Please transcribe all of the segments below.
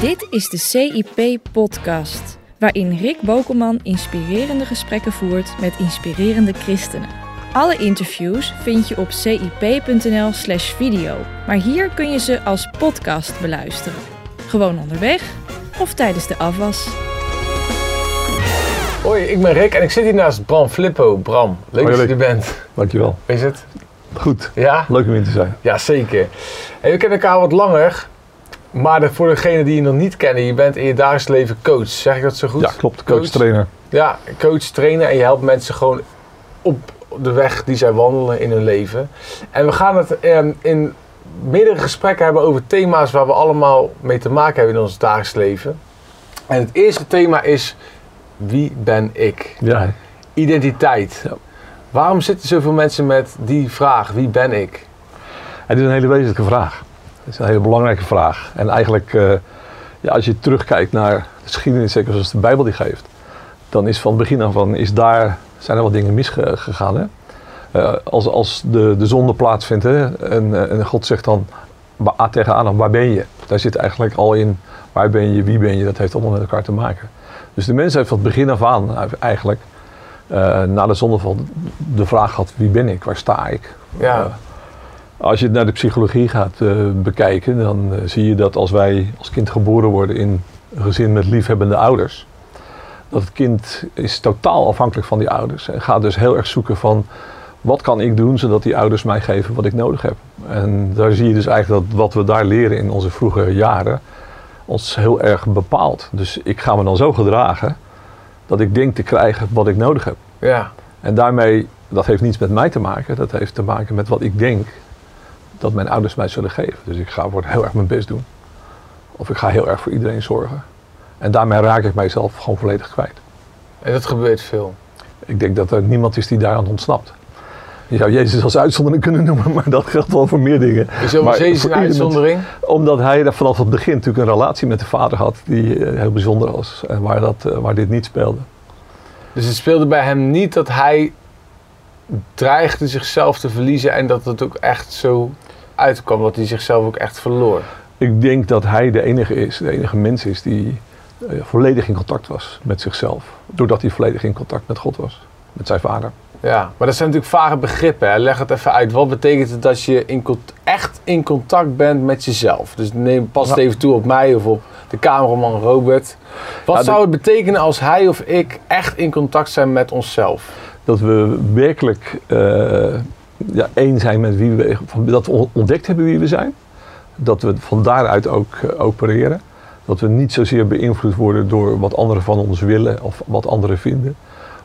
Dit is de CIP-podcast, waarin Rick Bokelman inspirerende gesprekken voert met inspirerende christenen. Alle interviews vind je op cip.nl/slash video, maar hier kun je ze als podcast beluisteren. Gewoon onderweg of tijdens de afwas. Hoi, ik ben Rick en ik zit hier naast Bram Flippo. Bram, leuk Hoi, dat je er bent. Dankjewel. Is het? Goed. Ja? Leuk om in te zijn. Ja, zeker. Hey, we kennen elkaar wat langer, maar de- voor degenen die je nog niet kennen, je bent in je dagelijks leven coach. Zeg ik dat zo goed? Ja, klopt. Coach, trainer. Ja, coach, trainer en je helpt mensen gewoon op de weg die zij wandelen in hun leven. En we gaan het ehm, in meerdere gesprekken hebben over thema's waar we allemaal mee te maken hebben in ons dagelijks leven. En het eerste thema is, wie ben ik? Ja. Identiteit. Ja. Waarom zitten zoveel mensen met die vraag, wie ben ik? Het is een hele wezenlijke vraag. Het is een hele belangrijke vraag. En eigenlijk, eh, ja, als je terugkijkt naar de geschiedenis, zeker zoals de Bijbel die geeft, dan is van het begin af aan, is daar, zijn er wat dingen misgegaan. Hè? Eh, als als de, de zonde plaatsvindt hè, en, eh, en God zegt dan tegen Adam, waar ben je? Daar zit eigenlijk al in, waar ben je, wie ben je, dat heeft allemaal met elkaar te maken. Dus de mens heeft van het begin af aan eigenlijk, na de zondeval, de vraag gehad, wie ben ik, waar sta ik? Ja. Als je naar de psychologie gaat eh, bekijken, dan eh, zie je dat als wij als kind geboren worden in een gezin met liefhebbende ouders, dat het kind is totaal afhankelijk van die ouders en gaat dus heel erg zoeken van wat kan ik doen zodat die ouders mij geven wat ik nodig heb. En daar zie je dus eigenlijk dat wat we daar leren in onze vroege jaren ons heel erg bepaalt. Dus ik ga me dan zo gedragen dat ik denk te krijgen wat ik nodig heb. Ja. En daarmee, dat heeft niets met mij te maken, dat heeft te maken met wat ik denk dat mijn ouders mij zullen geven. Dus ik ga voor heel erg mijn best doen. Of ik ga heel erg voor iedereen zorgen. En daarmee raak ik mijzelf gewoon volledig kwijt. En dat gebeurt veel. Ik denk dat er niemand is die daaraan ontsnapt. Je zou Jezus als uitzondering kunnen noemen, maar dat geldt wel voor meer dingen. Is Jezus een uitzondering? Omdat hij vanaf het begin natuurlijk een relatie met de vader had die eh, heel bijzonder was. En waar, dat, eh, waar dit niet speelde. Dus het speelde bij hem niet dat hij dreigde zichzelf te verliezen en dat het ook echt zo uitkwam, dat hij zichzelf ook echt verloor. Ik denk dat hij de enige is, de enige mens is die eh, volledig in contact was met zichzelf. Doordat hij volledig in contact met God was, met zijn vader. Ja, maar dat zijn natuurlijk vage begrippen. Hè? Leg het even uit. Wat betekent het dat je in, echt in contact bent met jezelf? Dus neem, pas even toe op mij of op de cameraman Robert. Wat zou het betekenen als hij of ik echt in contact zijn met onszelf? Dat we werkelijk eh, ja, één zijn met wie we, dat we ontdekt hebben wie we zijn. Dat we van daaruit ook eh, opereren. Dat we niet zozeer beïnvloed worden door wat anderen van ons willen of wat anderen vinden.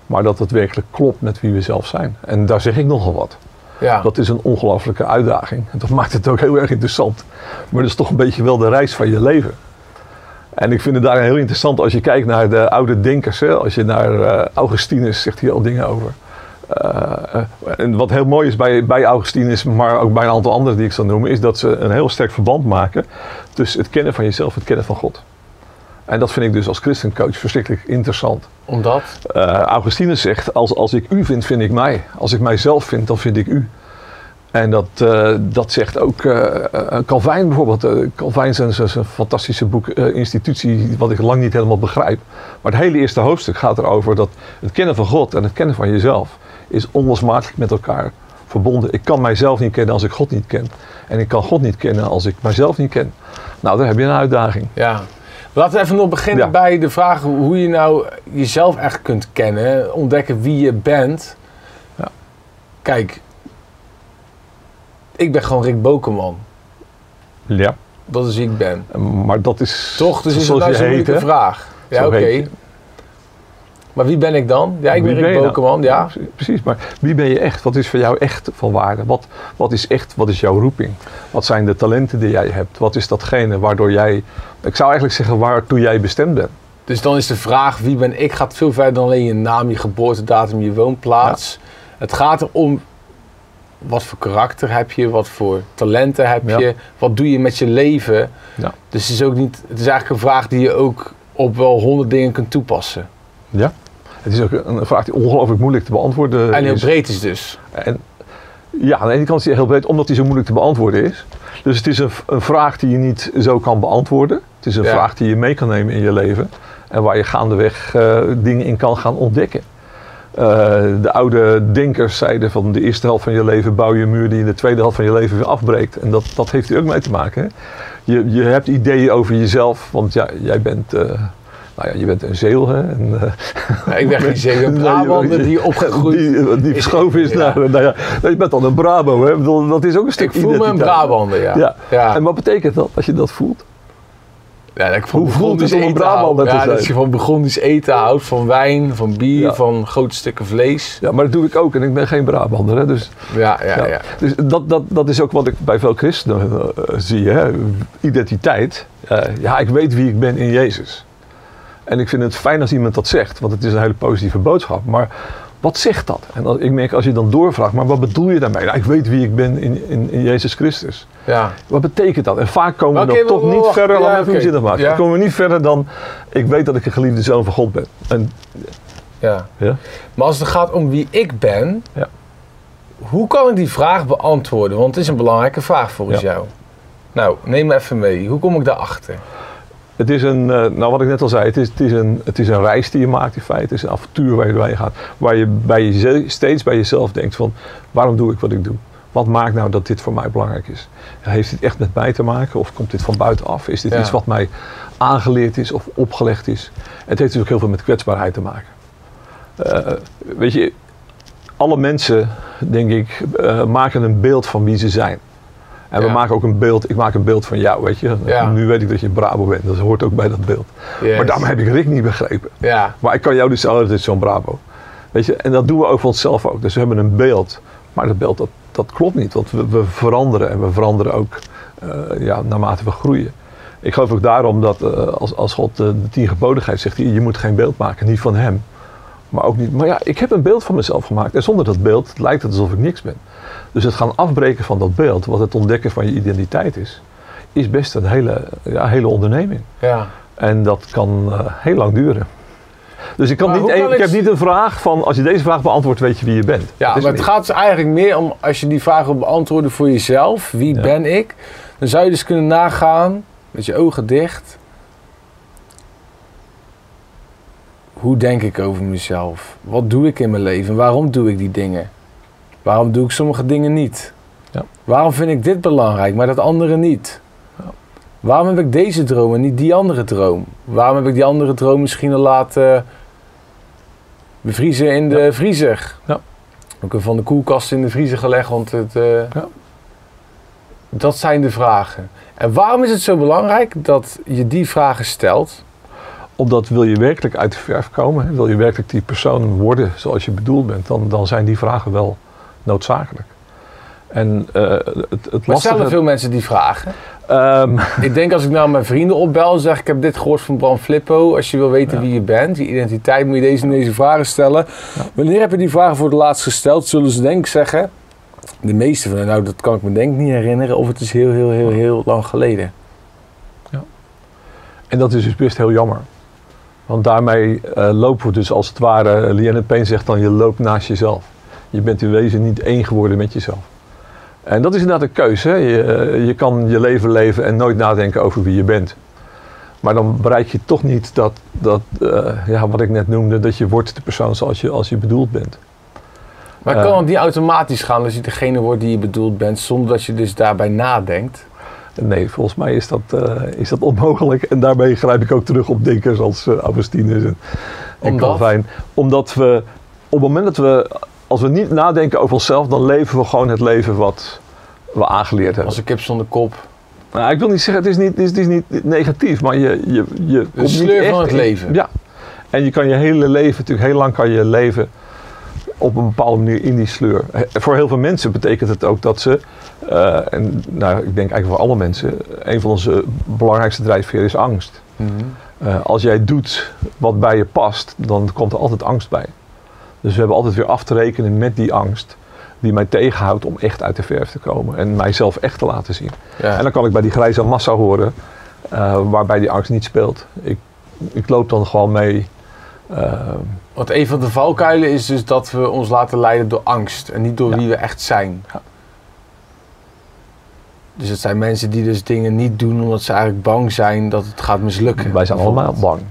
Maar dat het werkelijk klopt met wie we zelf zijn. En daar zeg ik nogal wat. Ja, Dat is een ongelofelijke uitdaging. En dat maakt het ook heel erg interessant. Maar dat is toch een beetje wel de reis van je leven. En ik vind het daar heel interessant als je kijkt naar de oude denkers. Hè? Als je naar eh, Augustinus zegt hier al dingen over. Eh, eh, en wat heel mooi is bij, bij Augustinus, maar ook bij een aantal anderen die ik zal noemen, is dat ze een heel sterk verband maken tussen het kennen van jezelf en het kennen van God. En dat vind ik dus als christencoach verschrikkelijk interessant. omdat? Eh, Augustinus zegt, als, als ik u vind, vind ik mij. Als ik mijzelf vind, dan vind ik u. En dat, dat zegt ook eh, Calvijn bijvoorbeeld. Calvijn zijn zijn- zijn fantastische boek Institutie, wat ik lang niet helemaal begrijp. Maar het hele eerste hoofdstuk gaat erover dat het kennen van God en het kennen van jezelf is onlosmakelijk met elkaar verbonden. Ik kan mijzelf niet kennen als ik God niet ken. En ik kan God niet kennen als ik mijzelf niet ken. Nou, daar heb je een uitdaging. Ja. Laten we even nog beginnen Ja. bij de vraag hoe je nou jezelf echt kunt kennen. Ontdekken wie je bent. Ja. Kijk, ik ben gewoon Rick Bokeman. Ja. Dat is wie ik ben. Maar dat is Toch? Dus is zoals nou zo'n moeilijke vraag. Ja, oké. Maar wie ben ik dan? Ja, ik ben Rick? Bokeman, ja. Precies, maar wie ben je echt? Wat is voor jou echt van waarde? Wat, wat is echt, wat is jouw roeping? Wat zijn de talenten die jij hebt? Wat is datgene waardoor jij, ik zou eigenlijk zeggen waartoe jij bestemd bent? Dus dan is de vraag wie ben ik gaat veel verder dan alleen je naam, je geboortedatum, je woonplaats. Het gaat erom wat voor karakter heb je, wat voor talenten heb Ja. je, wat doe je met je leven. Ja. Dus het is ook niet, het is eigenlijk een vraag die je ook op wel honderd dingen kunt toepassen. Ja. Het is ook een vraag die ongelooflijk moeilijk te beantwoorden En heel is. breed is dus. En Ja, aan de ene kant is hij heel breed, omdat hij zo moeilijk te beantwoorden is. Dus het is een, een vraag die je niet zo kan beantwoorden. Het is een Ja. vraag die je mee kan nemen in je leven. En waar je gaandeweg eh, dingen in kan gaan ontdekken. Eh, de oude denkers zeiden van de eerste helft van je leven bouw je een muur die in de tweede helft van je leven weer afbreekt. En dat, dat heeft hier ook mee te maken. Hè? Je, je hebt ideeën over jezelf, want ja, jij bent, eh, nou ja, je bent een zeel. Hè? En, eh, Nee, ik ben geen zeker een Brabander die opgegroeid die, die verschoven is Ja. naar, nou ja, je bent dan een Brabo, hè? Dat is ook een stuk Ik voel me een. Brabander, ja. Ja. ja. En wat betekent dat als je dat voelt? Ja, dat ik van Hoe voelt het om een Brabander Ja, dat je van Burgondisch eten houdt, van wijn, van bier, Ja. van grote stukken vlees. Ja, maar dat doe ik ook en ik ben geen Brabander. Hè? Dus, Ja, ja, ja. ja. dus dat, dat, dat is ook wat ik bij veel christenen eh, zie. Hè? Identiteit. Eh, ja, ik weet wie ik ben in Jezus. En ik vind het fijn als iemand dat zegt, want het is een hele positieve boodschap. Maar wat zegt dat? En als, ik merk als je dan doorvraagt, maar wat bedoel je daarmee? Nou, ik weet wie ik ben in, in, in Jezus Christus. ja. Wat betekent dat? En vaak komen we dan toch niet verder, laat Ja, me even zin maken. Ja. Dan komen we niet verder dan, ik weet dat ik een geliefde zoon van God ben. En, ja. ja? Maar als het gaat om wie ik ben, Ja. hoe kan ik die vraag beantwoorden? Want het is een belangrijke vraag volgens jou. Nou, neem me even mee. Hoe kom ik daarachter? Het is een, eh, nou wat ik net al zei, het is, het, is een, het is een reis die je maakt in feite. Het is een avontuur waar je doorheen gaat. Waar je, bij je steeds bij jezelf denkt van, waarom doe ik wat ik doe? Wat maakt nou dat dit voor mij belangrijk is? Heeft dit echt met mij te maken of komt dit van buitenaf? Is dit Ja. iets wat mij aangeleerd is of opgelegd is? Het heeft dus ook heel veel met kwetsbaarheid te maken. Eh, weet je, alle mensen, denk ik, eh, maken een beeld van wie ze zijn. En we maken ook een beeld, ik maak een beeld van jou, weet je. Nu weet ik dat je Brabo bent, dat hoort ook bij dat beeld. Yes. Maar daarom heb ik Rick niet begrepen. Ja, Maar ik kan jou dus zeggen, oh, is zo'n Brabo. Weet je, en dat doen we over onszelf ook. Dus we hebben een beeld, maar dat beeld dat, dat klopt niet. Want we, we veranderen en we veranderen ook eh, ja, naarmate we groeien. Ik geloof ook daarom dat eh, als, als God de, de tien geboden geeft, zegt hij, je moet geen beeld maken, niet van hem. Maar ook niet, maar ja, ik heb een beeld van mezelf gemaakt. En zonder dat beeld lijkt het alsof ik niks ben. Dus het gaan afbreken van dat beeld, wat het ontdekken van je identiteit is, is best een hele, ja, hele onderneming. ja. En dat kan eh, heel lang duren. Dus ik, kan Maar niet, kan één- ik ik- heb niet een vraag van, als je deze vraag beantwoordt, weet je wie je bent. Ja, maar het niet. gaat dus eigenlijk meer om als je die vraag wil beantwoorden voor jezelf. Wie Ja. ben ik? Dan zou je dus kunnen nagaan, met je ogen dicht. Hoe denk ik over mezelf? Wat doe ik in mijn leven? Waarom doe ik die dingen? Waarom doe ik sommige dingen niet? Ja. Waarom vind ik dit belangrijk, maar dat andere niet? Ja. Waarom heb ik deze droom en niet die andere droom? Waarom heb ik die andere droom misschien al laten bevriezen in de vriezer? Ja. Ook van de koelkast in de vriezer gelegd, want het, eh, Ja. dat zijn de vragen. En waarom is het zo belangrijk dat je die vragen stelt? Omdat wil je werkelijk uit de verf komen, wil je werkelijk die persoon worden zoals je bedoeld bent, dan, dan zijn die vragen wel noodzakelijk. En eh, het, het Maar lastige... stellen veel mensen die vragen? Ehm, ik denk als ik nou mijn vrienden opbel en zeg ik heb dit gehoord van Bram Flippo. Als je wil weten wie je bent, je identiteit, moet je deze en deze vragen stellen. Wanneer heb je die vragen voor het laatst gesteld? Zullen ze denk ik zeggen. De meeste van hen, nou dat kan ik me denk ik niet herinneren. Of het is heel, heel, heel, heel lang geleden. En dat is dus best heel jammer. Want daarmee eh, lopen we dus als het ware, Liane Payne zegt dan, je loopt naast jezelf. Je bent in wezen niet één geworden met jezelf. En dat is inderdaad een keuze. Hè? Je, eh, je kan je leven leven en nooit nadenken over wie je bent. Maar dan bereik je toch niet dat, dat eh, ja, wat ik net noemde, dat je wordt de persoon zoals je, als je bedoeld bent. Maar Eh. kan het niet automatisch gaan als je degene wordt die je bedoeld bent, zonder dat je dus daarbij nadenkt? Nee, volgens mij is dat, eh, is dat onmogelijk. En daarmee grijp ik ook terug op denkers als eh, Augustinus en, en Omdat? Calvijn. Omdat we, op het moment dat we, als we niet nadenken over onszelf, dan leven we gewoon het leven wat we aangeleerd hebben. Als een kip zonder kop. Nou, ik wil niet zeggen, het is niet, het is, niet negatief, maar je, je, je komt niet echt van het in- leven. Ja. En je kan je hele leven, natuurlijk heel lang kan je leven op een bepaalde manier in die sleur. Voor heel veel mensen betekent het ook dat ze, eh, en nou, ik denk eigenlijk voor alle mensen, een van onze belangrijkste drijfveren is angst. Eh, als jij doet wat bij je past, dan komt er altijd angst bij. Dus we hebben altijd weer af te rekenen met die angst die mij tegenhoudt om echt uit de verf te komen en mijzelf echt te laten zien. Ja. En dan kan ik bij die grijze massa horen, eh, waarbij die angst niet speelt. Ik, ik loop dan gewoon mee Ehm, Want een van de valkuilen is dus dat we ons laten leiden door angst en niet door Ja. wie we echt zijn. Ja. Dus het zijn mensen die dus dingen niet doen omdat ze eigenlijk bang zijn dat het gaat mislukken. wij zijn allemaal bang.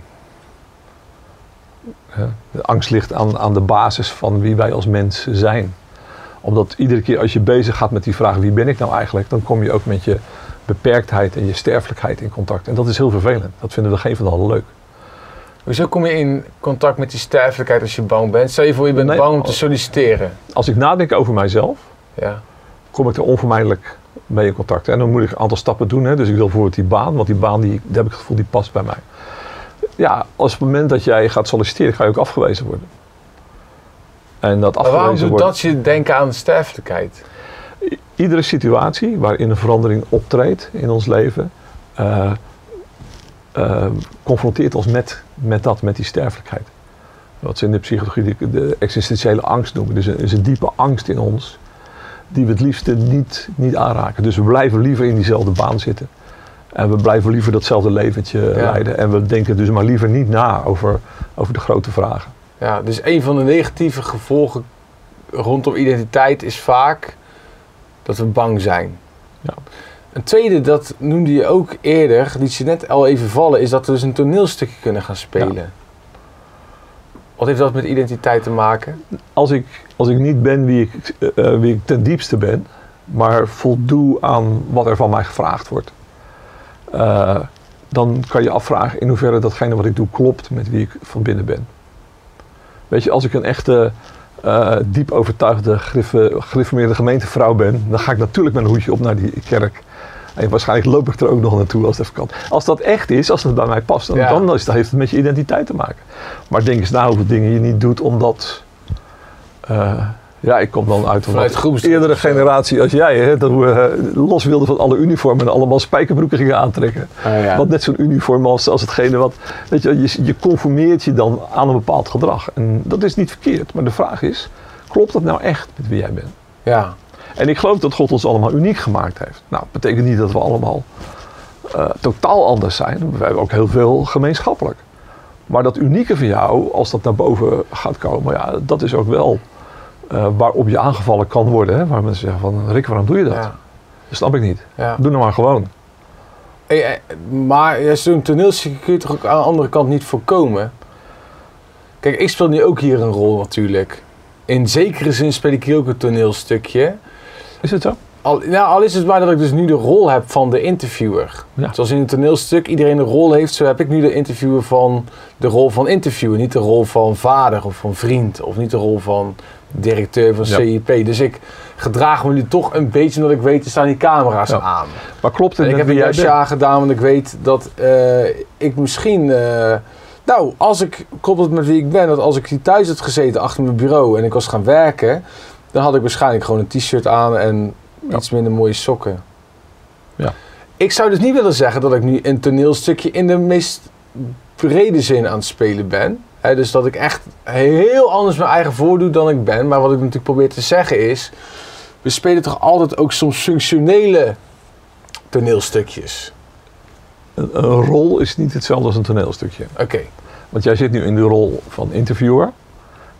De angst ligt aan, aan de basis van wie wij als mens zijn. Omdat iedere keer als je bezig gaat met die vraag wie ben ik nou eigenlijk, dan kom je ook met je beperktheid en je sterfelijkheid in contact. En dat is heel vervelend. Dat vinden we geen van allen leuk. Hoezo kom je in contact met die sterfelijkheid als je bang bent? Stel je voor je bent Nee, bang om te solliciteren. Als ik nadenk over mijzelf, Ja. kom ik er onvermijdelijk mee in contact. En dan moet ik een aantal stappen doen. Hè. Dus ik wil bijvoorbeeld die baan, want die baan die, daar heb ik het gevoel die past bij mij. Ja, als op het moment dat jij gaat solliciteren, ga je ook afgewezen worden. En dat Maar waarom doet dat je denken aan sterfelijkheid? Iedere situatie waarin een verandering optreedt in ons leven, eh, eh, confronteert ons met, met dat, met die sterfelijkheid. Wat ze in de psychologie de, de existentiële angst noemen. Dus er is een diepe angst in ons die we het liefste niet, niet aanraken. Dus we blijven liever in diezelfde baan zitten. En we blijven liever datzelfde leventje leiden. En we denken dus maar liever niet na over, over de grote vragen. Ja, dus een van de negatieve gevolgen rondom identiteit is vaak dat we bang zijn. Ja. Een tweede, dat noemde je ook eerder, liet je net al even vallen, is dat we dus een toneelstukje kunnen gaan spelen. Wat heeft dat met identiteit te maken? als ik, als ik niet ben wie ik, eh, eh, wie ik ten diepste ben, maar voldoe aan wat er van mij gevraagd wordt, eh, dan kan je afvragen in hoeverre datgene wat ik doe klopt met wie ik van binnen ben. Weet je, als ik een echte, eh, diep overtuigde gereformeerde gemeentevrouw ben, dan ga ik natuurlijk met een hoedje op naar die kerk. En waarschijnlijk loop ik er ook nog naartoe als het even kan. Als dat echt is, als het bij mij past, dan, Ja. dan is, dat heeft het met je identiteit te maken. Maar denk eens na hoeveel dingen je niet doet omdat eh, ja, ik kom dan uit een wat eerdere generatie als jij, hè, dat we eh, los wilden van alle uniformen en allemaal spijkerbroeken gingen aantrekken. ja. Wat net zo'n uniform als, als hetgene wat, weet je, je, je conformeert je dan aan een bepaald gedrag. En dat is niet verkeerd, maar de vraag is, klopt dat nou echt met wie jij bent? ja. En ik geloof dat God ons allemaal uniek gemaakt heeft. Nou, dat betekent niet dat we allemaal eh, totaal anders zijn. We hebben ook heel veel gemeenschappelijk. Maar dat unieke van jou, als dat naar boven gaat komen, ja, dat is ook wel eh, waarop je aangevallen kan worden. Hè? Waar mensen zeggen van, Rick, waarom doe je dat? ja. Dat snap ik niet. ja. Doe nou maar gewoon. Hey, eh, maar zo'n toneelstukje kun je toch ook aan de andere kant niet voorkomen? Kijk, ik speel nu ook hier een rol natuurlijk. In zekere zin speel ik hier ook een toneelstukje. Is het zo? Al, nou, al is het maar dat ik dus nu de rol heb van de interviewer. Ja. Zoals in een toneelstuk iedereen een rol heeft, zo heb ik nu de interviewer van de rol van interviewer. Niet de rol van vader of van vriend. Of niet de rol van directeur van Ja. CIP. Dus ik gedraag me nu toch een beetje omdat ik weet, er staan die camera's Ja. aan. Maar klopt het En ik heb een bent? jasje aangedaan, want ik weet dat eh, ik misschien... eh, nou, als ik, klopt het met wie ik ben, dat als ik hier thuis had gezeten achter mijn bureau en ik was gaan werken, dan had ik waarschijnlijk gewoon een t-shirt aan en Ja. iets minder mooie sokken. Ja. Ik zou dus niet willen zeggen dat ik nu een toneelstukje in de meest brede zin aan het spelen ben. Dus dat ik echt heel anders mijn eigen voordoe dan ik ben. Maar wat ik natuurlijk probeer te zeggen is, we spelen toch altijd ook soms functionele toneelstukjes. Een, een rol is niet hetzelfde als een toneelstukje. Oké, Want jij zit nu in de rol van interviewer.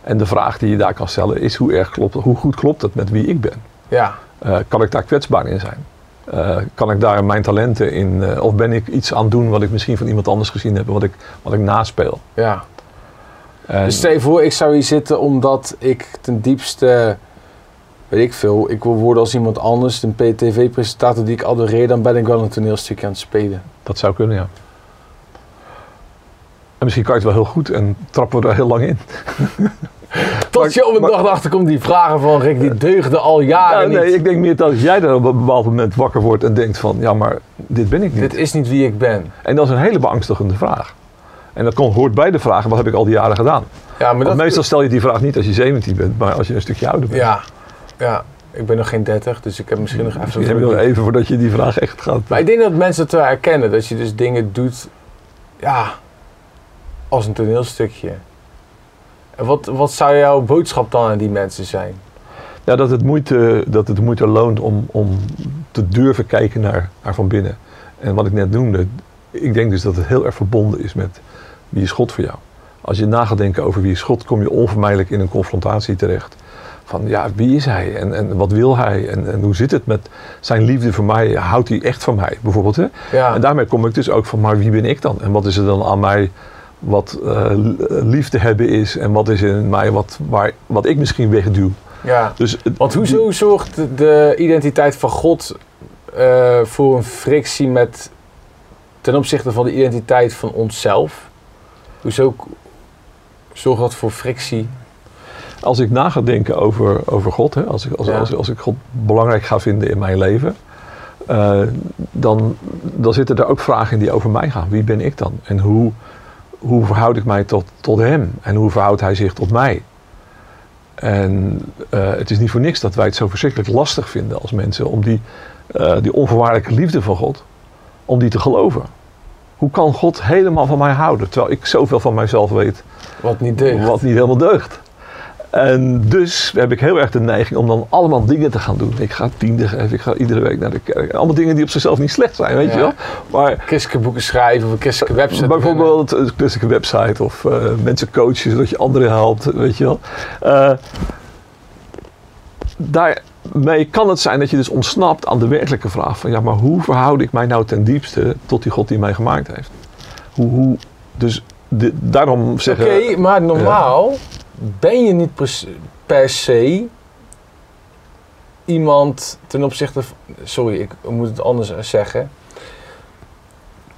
En de vraag die je daar kan stellen is hoe, erg klopt, hoe goed klopt het met wie ik ben? ja. Eh, kan ik daar kwetsbaar in zijn? Eh, kan ik daar mijn talenten in, eh, of ben ik iets aan het doen wat ik misschien van iemand anders gezien heb, wat ik, wat ik naspeel? ja. En, Dus stel je voor, ik zou hier zitten omdat ik ten diepste, weet ik veel, ik wil worden als iemand anders, een PTV-presentator die ik adoreer, dan ben ik wel een toneelstukje aan het spelen. dat zou kunnen, ja. En misschien kan je het wel heel goed en trappen we er heel lang in. Tot je op een maar- dag achter komt die vragen van Rick, die deugden al jaren Ja, nee, niet. ik denk meer dat jij er op een bepaald moment wakker wordt en denkt van, ja, maar dit ben ik niet. Dit is niet wie ik ben. En dat is een hele beangstigende vraag. En dat komt- hoort bij de vraag, wat heb ik al die jaren gedaan? Ja, maar dat, meestal stel je die vraag niet als je 17 bent, maar als je een stukje ouder bent. Ja, ja, ik ben nog geen 30, dus ik heb misschien nog even... Misschien heb nog even voordat je die vraag echt gaat. Maar ik denk dat mensen het wel herkennen, dat je dus dingen doet, ja, als een toneelstukje. En wat, wat zou jouw boodschap dan aan die mensen zijn? Ja, dat het moeite, dat het moeite loont om, om te durven kijken naar, naar van binnen. En wat ik net noemde, ik denk dus dat het heel erg verbonden is met wie is God voor jou. Als je na gaat denken over wie is God, kom je onvermijdelijk in een confrontatie terecht. Van ja, wie is hij en, en wat wil hij en, en hoe zit het met zijn liefde voor mij? Houdt hij echt van mij bijvoorbeeld? Hè? Ja. En daarmee kom ik dus ook van, maar wie ben ik dan? En wat is er dan aan mij wat eh, liefde hebben is en wat is in mij wat, waar, wat ik misschien wegduw? ja. Dus, Want hoezo zorgt de identiteit van God eh, voor een frictie met ten opzichte van de identiteit van onszelf? Hoezo k- zorgt dat voor frictie? als ik na ga denken over, over God, hè, als, ik, als, Ja. als, als ik God belangrijk ga vinden in mijn leven, eh, dan, dan zitten er ook vragen in die over mij gaan. Wie ben ik dan? En hoe, hoe verhoud ik mij tot, tot Hem? En hoe verhoudt Hij zich tot mij? En eh, het is niet voor niks dat wij het zo verschrikkelijk lastig vinden als mensen om die, eh, die onvoorwaardelijke liefde van God, om die te geloven. Hoe kan God helemaal van mij houden, terwijl ik zoveel van mijzelf weet Wat niet deugt. wat niet helemaal deugt. En dus heb ik heel erg de neiging om dan allemaal dingen te gaan doen. Ik ga tiende geven, ik ga iedere week naar de kerk. Allemaal dingen die op zichzelf niet slecht zijn, weet Ja. je wel. Maar Christelijke boeken schrijven of een christelijke website. bijvoorbeeld een christelijke website of eh, mensen coachen zodat je anderen helpt, weet je wel. Eh, daarmee kan het zijn dat je dus ontsnapt aan de werkelijke vraag van ja, maar hoe verhoud ik mij nou ten diepste tot die God die mij gemaakt heeft? Hoe, hoe, dus de- daarom Oké, zeggen... maar normaal ben je niet pers- per se iemand ten opzichte van... Sorry, ik moet het anders zeggen.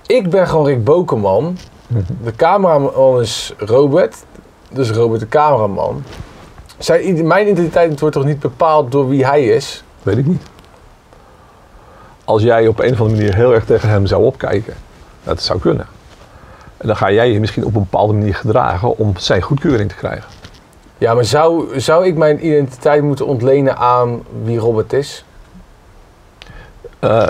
Ik ben gewoon Rick Bokeman. Mhm. De cameraman is Robert. Dus Robert de cameraman. Zijn, mijn identiteit wordt toch niet bepaald door wie hij is? Weet ik niet. Als jij op een of andere manier heel erg tegen hem zou opkijken, dat zou kunnen. En dan ga jij je misschien op een bepaalde manier gedragen om zijn goedkeuring te krijgen. Ja, maar zou, zou ik mijn identiteit moeten ontlenen aan wie Robert is? Eh,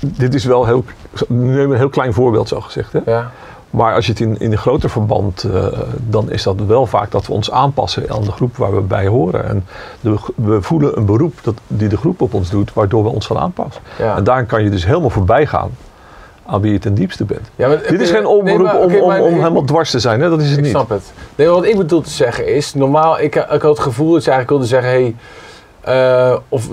dit is wel heel, neem een heel klein voorbeeld zo gezegd. Hè? Ja. Maar als je het in, in een groter verband, eh, dan is dat wel vaak dat we ons aanpassen aan de groep waar we bij horen. En de, we voelen een beroep dat, die de groep op ons doet, waardoor we ons gaan aanpassen. ja. En daar kan je dus helemaal voorbij gaan aan wie je ten diepste bent. Ja, maar, Dit is geen oproep nee, maar, om, om, maar om ik- helemaal dwars te zijn, hè? dat is het Ik niet. snap het. Nee, wat ik bedoel te zeggen is, normaal, ik, ik had het gevoel dat ze eigenlijk wilden zeggen, hey, eh, of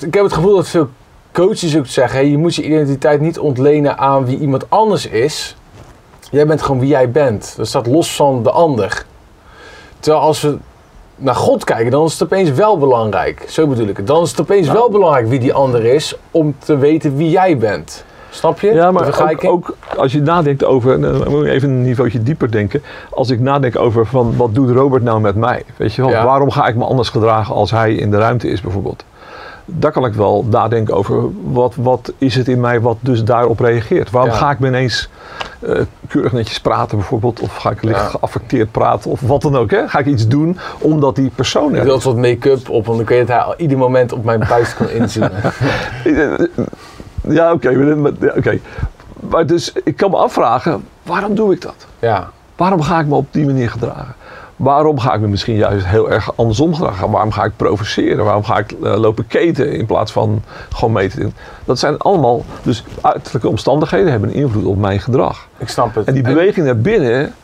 ik heb het gevoel dat veel coaches ook zeggen, hey, je moet je identiteit niet ontlenen aan wie iemand anders is. Jij bent gewoon wie jij bent. Dat staat los van de ander. Terwijl als we naar God kijken, dan is het opeens wel belangrijk. Zo bedoel ik het. Dan is het opeens Nou. wel belangrijk wie die ander is, om te weten wie jij bent. Snap je? Ja, maar ook, ook als je nadenkt over, nou, dan moet je even een niveautje dieper denken. Als ik nadenk over van wat doet Robert nou met mij? Weet je wel, Ja. waarom ga ik me anders gedragen als hij in de ruimte is bijvoorbeeld? Daar kan ik wel nadenken over wat, wat is het in mij wat dus daarop reageert. Waarom Ja. ga ik me ineens eh, keurig netjes praten bijvoorbeeld? Of ga ik licht Ja. geaffecteerd praten? Of wat dan ook. Hè? Ga ik iets doen omdat die persoon Ik wil wat make-up op, want ik weet dat hij al ieder moment op mijn buis kan inzoomen. Ja, oké. maar- ja, oké. Maar dus ik kan me afvragen, waarom doe ik dat? ja. Waarom ga ik me op die manier gedragen? Waarom ga ik me misschien juist heel erg andersom gedragen? Waarom ga ik provoceren? Waarom ga ik eh, lopen keten in plaats van gewoon mee te doen? Dat zijn allemaal, dus uiterlijke omstandigheden hebben een invloed op mijn gedrag. Ik snap het. En die beweging naar binnen,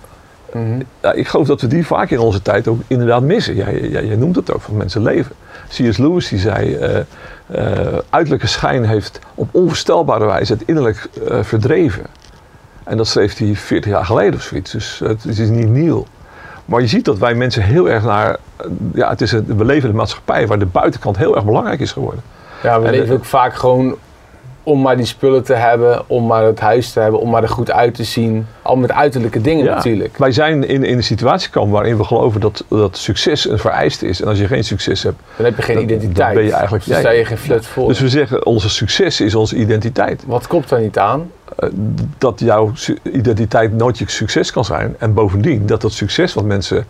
Mhm. ja, ik geloof dat we die vaak in onze tijd ook inderdaad missen. Jij, jij, jij noemt het ook, van mensen leven. C.S. Lewis die zei, eh, eh, uiterlijke schijn heeft op onvoorstelbare wijze het innerlijk verdreven. En dat schreef hij 40 jaar geleden of zoiets, dus het is niet nieuw. Maar je ziet dat wij mensen heel erg naar, ja, het is een, we leven in een maatschappij waar de buitenkant heel erg belangrijk is geworden. Ja, we En, leven eh, ook vaak gewoon om maar die spullen te hebben, om maar het huis te hebben, om maar er goed uit te zien. Al met uiterlijke dingen Ja. natuurlijk. Wij zijn in, in een situatie gekomen waarin we geloven dat, dat succes een vereiste is. En als je geen succes hebt, Dan heb je geen Dan- dan identiteit. ben je eigenlijk- dus sta je geen flut voor. Dus we zeggen, onze succes is onze identiteit. Wat komt daar niet aan? Eh, dat jouw identiteit nooit je succes kan zijn. En bovendien, dat dat succes wat mensen...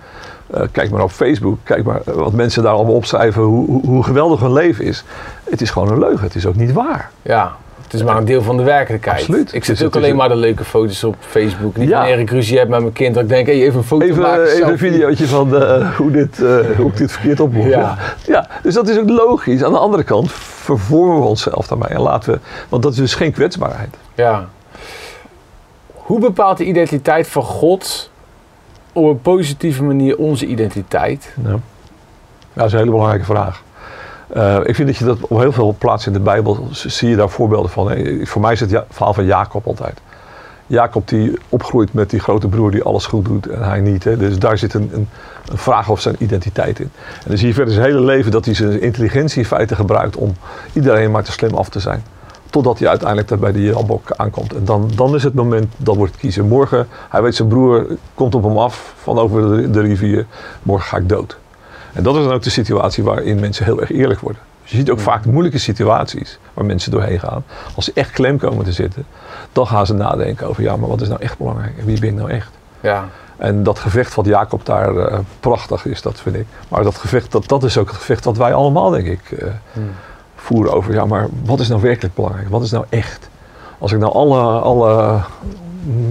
eh, kijk maar op Facebook, kijk maar eh, wat mensen daar allemaal opschrijven... Hoe, hoe, hoe geweldig hun leven is. Het is gewoon een leugen, het is ook niet waar. Ja, het is maar een deel van de werkelijkheid. Absoluut. Ik Het zet ook alleen een- maar de leuke foto's op Facebook. Niet wanneer ik ruzie heb met mijn kind, dat ik denk, hey, even een foto Even, maken. eh, even een videootje van eh, hoe, dit, eh, hoe ik dit verkeerd oploop. Ja. Ja. Dus dat is ook logisch. Aan de andere kant vervormen we onszelf daarmee. En laten we, want dat is dus geen kwetsbaarheid. Ja. Hoe bepaalt de identiteit van God op een positieve manier onze identiteit? Ja. dat is een hele belangrijke vraag. Uh, ik vind dat je dat op heel veel plaatsen in de Bijbel zie je daar voorbeelden van. Voor mij is het ja, verhaal van Jacob altijd. Jacob die opgroeit met die grote broer die alles goed doet en hij niet. Hè. Dus daar zit een, een, een, vraag over zijn identiteit in. En dan zie je verder zijn hele leven dat hij zijn intelligentie in feite gebruikt om iedereen maar te slim af te zijn. Totdat hij uiteindelijk bij de Jabok aankomt. En dan, dan is het moment, dat wordt kiezen. Morgen, hij weet zijn broer komt op hem af van over de rivier. Morgen ga ik dood. En dat is dan ook de situatie waarin mensen heel erg eerlijk worden. Dus je ziet ook vaak moeilijke situaties waar mensen doorheen gaan. Als ze echt klem komen te zitten, dan gaan ze nadenken over, ja, maar wat is nou echt belangrijk en wie ben ik nou echt? Ja. En dat gevecht wat Jacob daar uh, prachtig is, dat vind ik. Maar dat gevecht, dat, dat is ook het gevecht wat wij allemaal, denk ik, uh, hmm. voeren over, ja, maar wat is nou werkelijk belangrijk? Wat is nou echt? Als ik nou alle, alle,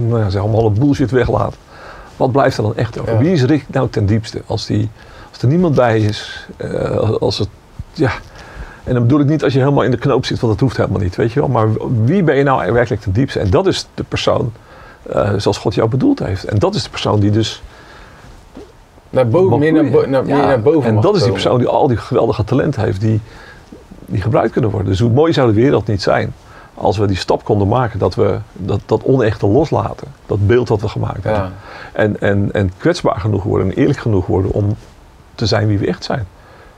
nou ja, zeg maar, alle bullshit weglaat, wat blijft er dan echt over? Wie is Rick nou ten diepste? Als, die, als er niemand bij is, uh, als het, ja, en dan bedoel ik niet als je helemaal in de knoop zit, want dat hoeft helemaal niet, weet je wel. Maar wie ben je nou werkelijk ten diepste? En dat is de persoon uh, zoals God jou bedoeld heeft. En dat is de persoon die dus... Naar boven, meer naar, bo naar, ja, meer naar boven En dat is die persoon die al die geweldige talenten heeft die, die gebruikt kunnen worden. Dus hoe mooi zou de wereld niet zijn als we die stap konden maken dat we dat, dat onechte loslaten. Dat beeld wat we gemaakt hebben. Ja. En, en, en kwetsbaar genoeg worden en eerlijk genoeg worden om te zijn wie we echt zijn.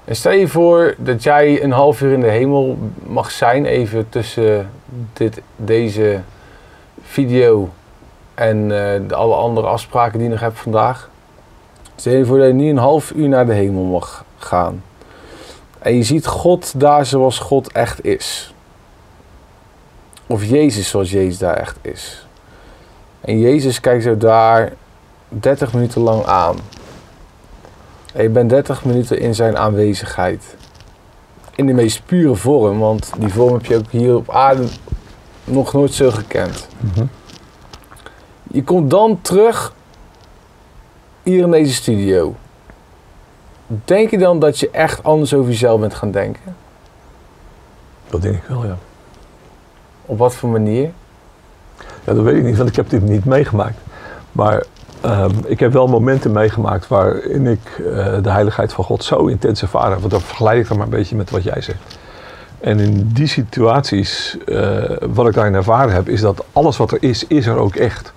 En stel je voor dat jij een half uur in de hemel mag zijn, even tussen dit, deze video en uh, de alle andere afspraken die je nog hebt vandaag. Stel je voor dat je nu een half uur naar de hemel mag gaan. En je ziet God daar zoals God echt is. Of Jezus zoals Jezus daar echt is. En Jezus kijkt zo daar 30 minuten lang aan. Je bent 30 minuten in zijn aanwezigheid. In de meest pure vorm, want die vorm heb je ook hier op aarde nog nooit zo gekend. Mhm. Je komt dan terug hier in deze studio. Denk je dan dat je echt anders over jezelf bent gaan denken? Dat denk ik wel, ja. Op wat voor manier? Ja, dat weet ik niet, want ik heb dit niet meegemaakt. Maar Ehm, ik heb wel momenten meegemaakt waarin ik uh, de heiligheid van God zo intens ervaren Want dan vergelijk ik dan maar een beetje met wat jij zegt. En in die situaties, uh, wat ik daarin ervaren heb, is dat alles wat er is, is er ook echt.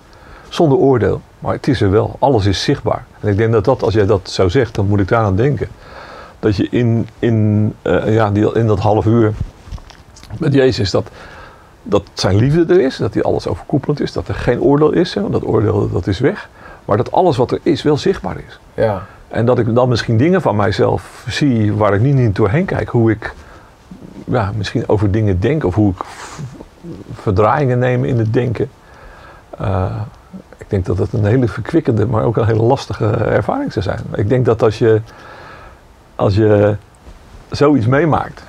Zonder oordeel. Maar het is er wel. Alles is zichtbaar. En ik denk dat, dat als jij dat zo zegt, dan moet ik daaraan denken. Dat je in, in, uh, ja, die, in dat half uur met Jezus, dat, dat zijn liefde er is, dat hij alles overkoepelend is, dat er geen oordeel is, hè, dat oordeel dat is weg. Maar dat alles wat er is wel zichtbaar is. Ja. En dat ik dan misschien dingen van mijzelf zie waar ik niet, niet doorheen kijk. Hoe ik ja, misschien over dingen denk of hoe ik verdraaiingen neem in het denken. Uh, ik denk dat het een hele verkwikkende, maar ook een hele lastige ervaring zou zijn. Ik denk dat als je, als je zoiets meemaakt.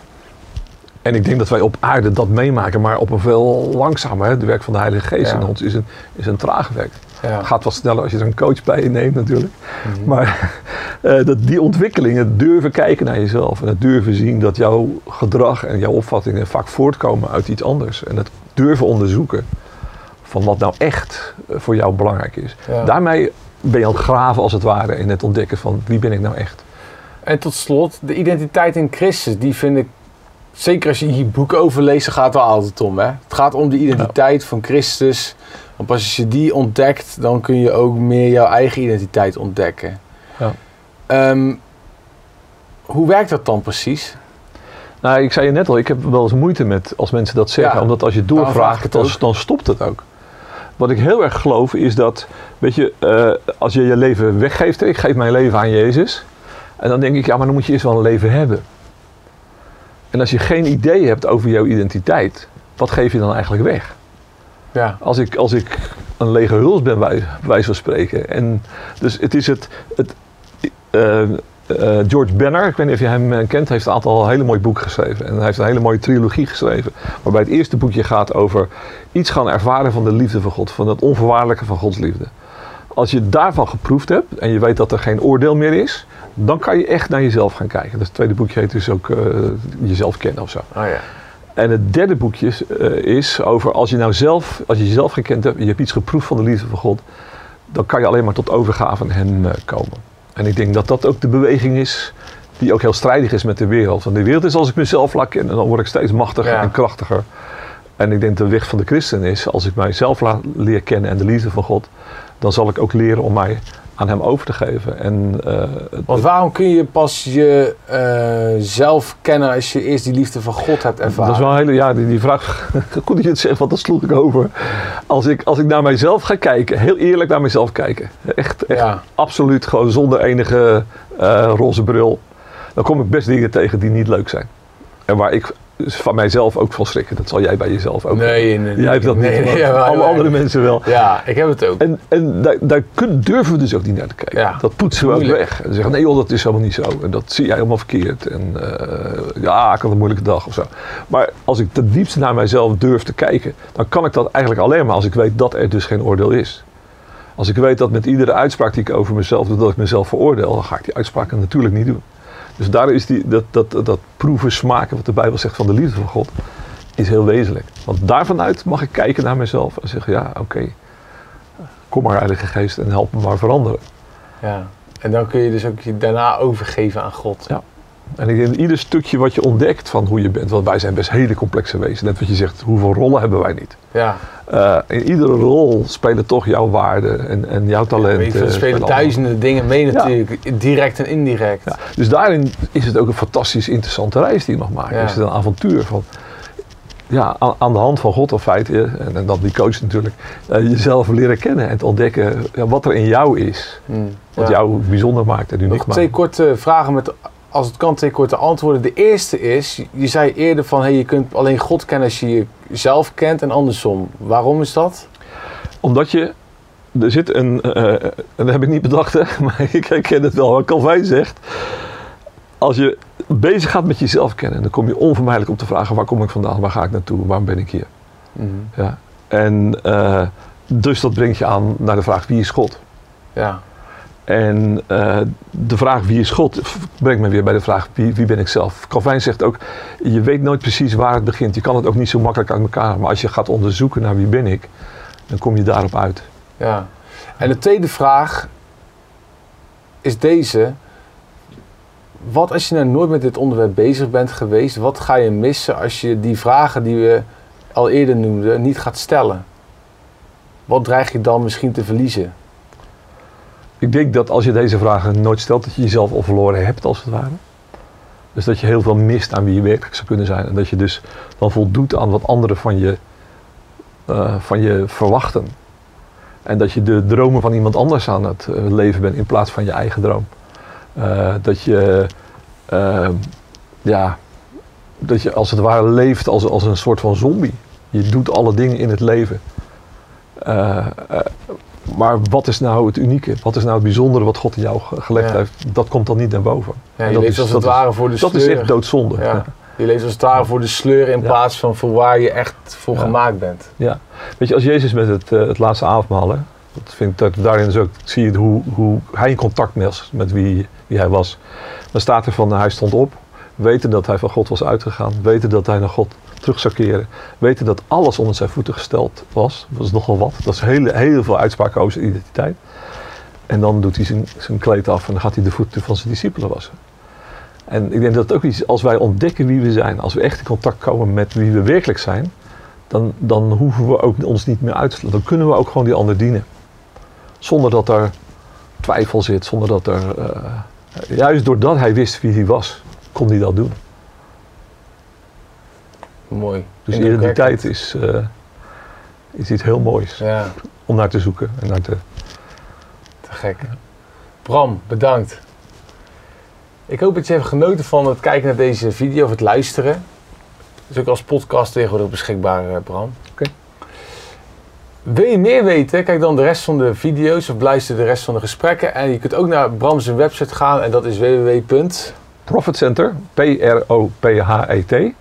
En ik denk dat wij op aarde dat meemaken, maar op een veel langzamer. Hè, het werk van de Heilige Geest in ons is een, is een traag werk. Ja. Gaat wat sneller als je er een coach bij je neemt natuurlijk. Mhm. Maar uh, dat, die ontwikkeling, het durven kijken naar jezelf en het durven zien dat jouw gedrag en jouw opvattingen vaak voortkomen uit iets anders. En het durven onderzoeken van wat nou echt eh, voor jou belangrijk is. Daarmee ben je aan het graven als het ware in het ontdekken van wie ben ik nou echt. En tot slot, de identiteit in Christus, die vind ik, zeker als je hier boeken over leest, gaat het wel altijd om. Hè? Het gaat om de identiteit van Christus want als je die ontdekt, dan kun je ook meer jouw eigen identiteit ontdekken. Ja. Ehm, hoe werkt dat dan precies? Nou, ik zei je net al, ik heb wel eens moeite met als mensen dat zeggen. Omdat als je doorvraagt, dan, dan, stopt het ook. Wat ik heel erg geloof is dat, weet je, uh, als je je leven weggeeft, ik geef mijn leven aan Jezus. En dan denk ik, ja, maar dan moet je eerst wel een leven hebben. En als je geen idee hebt over jouw identiteit, wat geef je dan eigenlijk weg? Ja. Als, ik, als ik een lege huls ben, bij wijze van spreken. En dus het is het. het uh, uh, George Banner, ik weet niet of je hem eh, kent, heeft een aantal hele mooie boeken geschreven. En hij heeft een hele mooie trilogie geschreven. Waarbij het eerste boekje gaat over iets gaan ervaren van de liefde van God. Van het onvoorwaardelijke van Gods liefde. Als je daarvan geproefd hebt en je weet dat er geen oordeel meer is, dan kan je echt naar jezelf gaan kijken. Dus het tweede boekje heet dus ook uh, jezelf kennen of zo. Oh ja. En het derde boekje uh, is over als je nou zelf, als je jezelf gekend hebt, je hebt iets geproefd van de liefde van God, dan kan je alleen maar tot overgave aan hem eh, komen. En ik denk dat dat ook de beweging is die ook heel strijdig is met de wereld. Want de wereld is als ik mezelf laat kennen, dan word ik steeds machtiger Ja. en krachtiger. En ik denk de weg van de christen is, als ik mijzelf laat leer kennen en de liefde van God, dan zal ik ook leren om mij aan hem over te geven. En, eh, Want waarom kun je pas je eh, zelf kennen als je eerst die liefde van God hebt ervaren? Dat is wel een hele, ja, die, die vraag, goed dat je het zegt, want dat sloeg ik over. Als ik, als ik naar mijzelf ga kijken, heel eerlijk naar mijzelf kijken, echt, echt Ja. absoluut gewoon zonder enige eh, roze bril, dan kom ik best dingen tegen die niet leuk zijn. En waar ik van mijzelf ook van schrikken, dat zal jij bij jezelf ook. Nee, nee, nee. Jij hebt dat Nee, niet, nee, maar jawel, alle andere mensen wel. Ja, ik heb het ook. En, en daar, daar kun- durven we dus ook niet naar te kijken. Ja, dat poetsen we ook weg. En zeggen, nee joh, dat is helemaal niet zo. En dat zie jij helemaal verkeerd. En eh, ja, ik had een moeilijke dag of zo. Maar als ik ten diepste naar mijzelf durf te kijken, dan kan ik dat eigenlijk alleen maar als ik weet dat er dus geen oordeel is. Als ik weet dat met iedere uitspraak die ik over mezelf doe, dat ik mezelf veroordeel, dan ga ik die uitspraken natuurlijk niet doen. Dus daar is die, dat, dat, dat proeven, smaken, wat de Bijbel zegt van de liefde van God, is heel wezenlijk. Want daarvanuit mag ik kijken naar mezelf en zeggen, ja, oké, kom maar Heilige Geest en help me maar veranderen. Ja. En dan kun je dus ook je daarna overgeven aan God. Ja. En ik denk dat ieder stukje wat je ontdekt van hoe je bent, want wij zijn best hele complexe wezens. Net wat je zegt, hoeveel rollen hebben wij niet? Ja. Eh, in iedere rol spelen toch jouw waarden en, en jouw talenten. Je, er spelen duizenden dingen mee Ja. natuurlijk. Direct en indirect. Ja, dus daarin is het ook een fantastisch interessante reis die je mag maken. Ja. Is het een avontuur van, ja, aan, aan de hand van God of feite, en, en dan die coach natuurlijk, eh, jezelf leren kennen en te ontdekken ja, wat er in jou is. Hmm. Wat Ja. jou bijzonder maakt en uniek Nog maakt. twee korte vragen met, als het kan, twee korte antwoorden. De eerste is, je zei eerder van hey, je kunt alleen God kennen als je jezelf kent en andersom. Waarom is dat? Omdat je, er zit een, eh, en dat heb ik niet bedacht, hè, maar ik herken het wel. Wat Calvijn zegt, als je bezig gaat met jezelf kennen, dan kom je onvermijdelijk op te vragen, waar kom ik vandaan, waar ga ik naartoe, waarom ben ik hier? Ja. En eh, dus dat brengt je aan naar de vraag, wie is God? Ja. En eh, de vraag wie is God brengt me weer bij de vraag wie, wie ben ik zelf. Calvijn zegt ook, je weet nooit precies waar het begint. Je kan het ook niet zo makkelijk uit elkaar. Maar als je gaat onderzoeken naar wie ben ik, dan kom je daarop uit. Ja. En de tweede vraag is deze. Wat als je nou nooit met dit onderwerp bezig bent geweest, wat ga je missen als je die vragen die we al eerder noemden niet gaat stellen? Wat dreig je dan misschien te verliezen? Ik denk dat als je deze vragen nooit stelt, dat je jezelf al verloren hebt als het ware. Dus dat je heel veel mist aan wie je werkelijk zou kunnen zijn. En dat je dus dan voldoet aan wat anderen van je, eh, van je verwachten. En dat je de dromen van iemand anders aan het eh, leven bent in plaats van je eigen droom. Eh, dat je, eh, ja, dat je als het ware leeft als, als een soort van zombie. Je doet alle dingen in het leven. Eh, maar wat is nou het unieke? Wat is nou het bijzondere wat God in jou ge- gelegd Ja. heeft? Dat komt dan niet naar boven. Ja, je dat leeft is- als dat het ware voor de Dat sleur. is echt doodzonde. Ja. Ja. Je leeft als het ware voor de sleur in plaats van voor waar je echt voor gemaakt bent. Ja. Weet je, als Jezus met het, eh, het laatste avondmaal, hè, dat vind ik dat daarin is ook, zie je hoe, hoe hij in contact was met wie, wie hij was. Dan staat er van, hij stond op, weten dat hij van God was uitgegaan, weten dat hij naar God terug zou keren, weten dat alles onder zijn voeten gesteld was. Dat is nogal wat. Dat is heel, heel veel uitspraken over zijn identiteit. En dan doet hij zijn, zijn kleed af en dan gaat hij de voeten van zijn discipelen wassen. En ik denk dat het ook iets, als wij ontdekken wie we zijn, als we echt in contact komen met wie we werkelijk zijn, dan, dan hoeven we ook ons niet meer uit te sluiten. Dan kunnen we ook gewoon die ander dienen. Zonder dat er twijfel zit, zonder dat er. eh, juist doordat hij wist wie hij was, kon hij dat doen. Mooi. Dus identiteit is, eh, is iets heel moois Ja, om naar te zoeken. En naar te, te gek. Bram, bedankt. Ik hoop dat je hebt genoten van het kijken naar deze video of het luisteren. Het is ook als podcast tegenwoordig beschikbaar, eh, Bram. Oké. Wil je meer weten? Kijk dan de rest van de video's of luister de rest van de gesprekken. En je kunt ook naar Bram zijn website gaan en dat is www.center. Profit Center, P-R-O-P-H-E-T,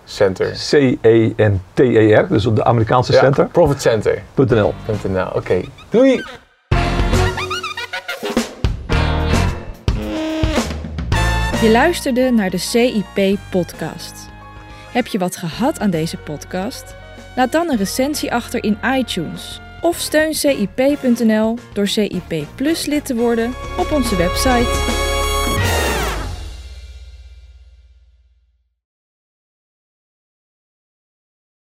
C-E-N-T-E-R, dus op de Amerikaanse Ja, center.nl. profitcenter.nl. Oké, doei! Je luisterde naar de CIP-podcast. Heb je wat gehad aan deze podcast? Laat dan een recensie achter in iTunes Of steun CIP.nl door CIP Plus lid te worden op onze website.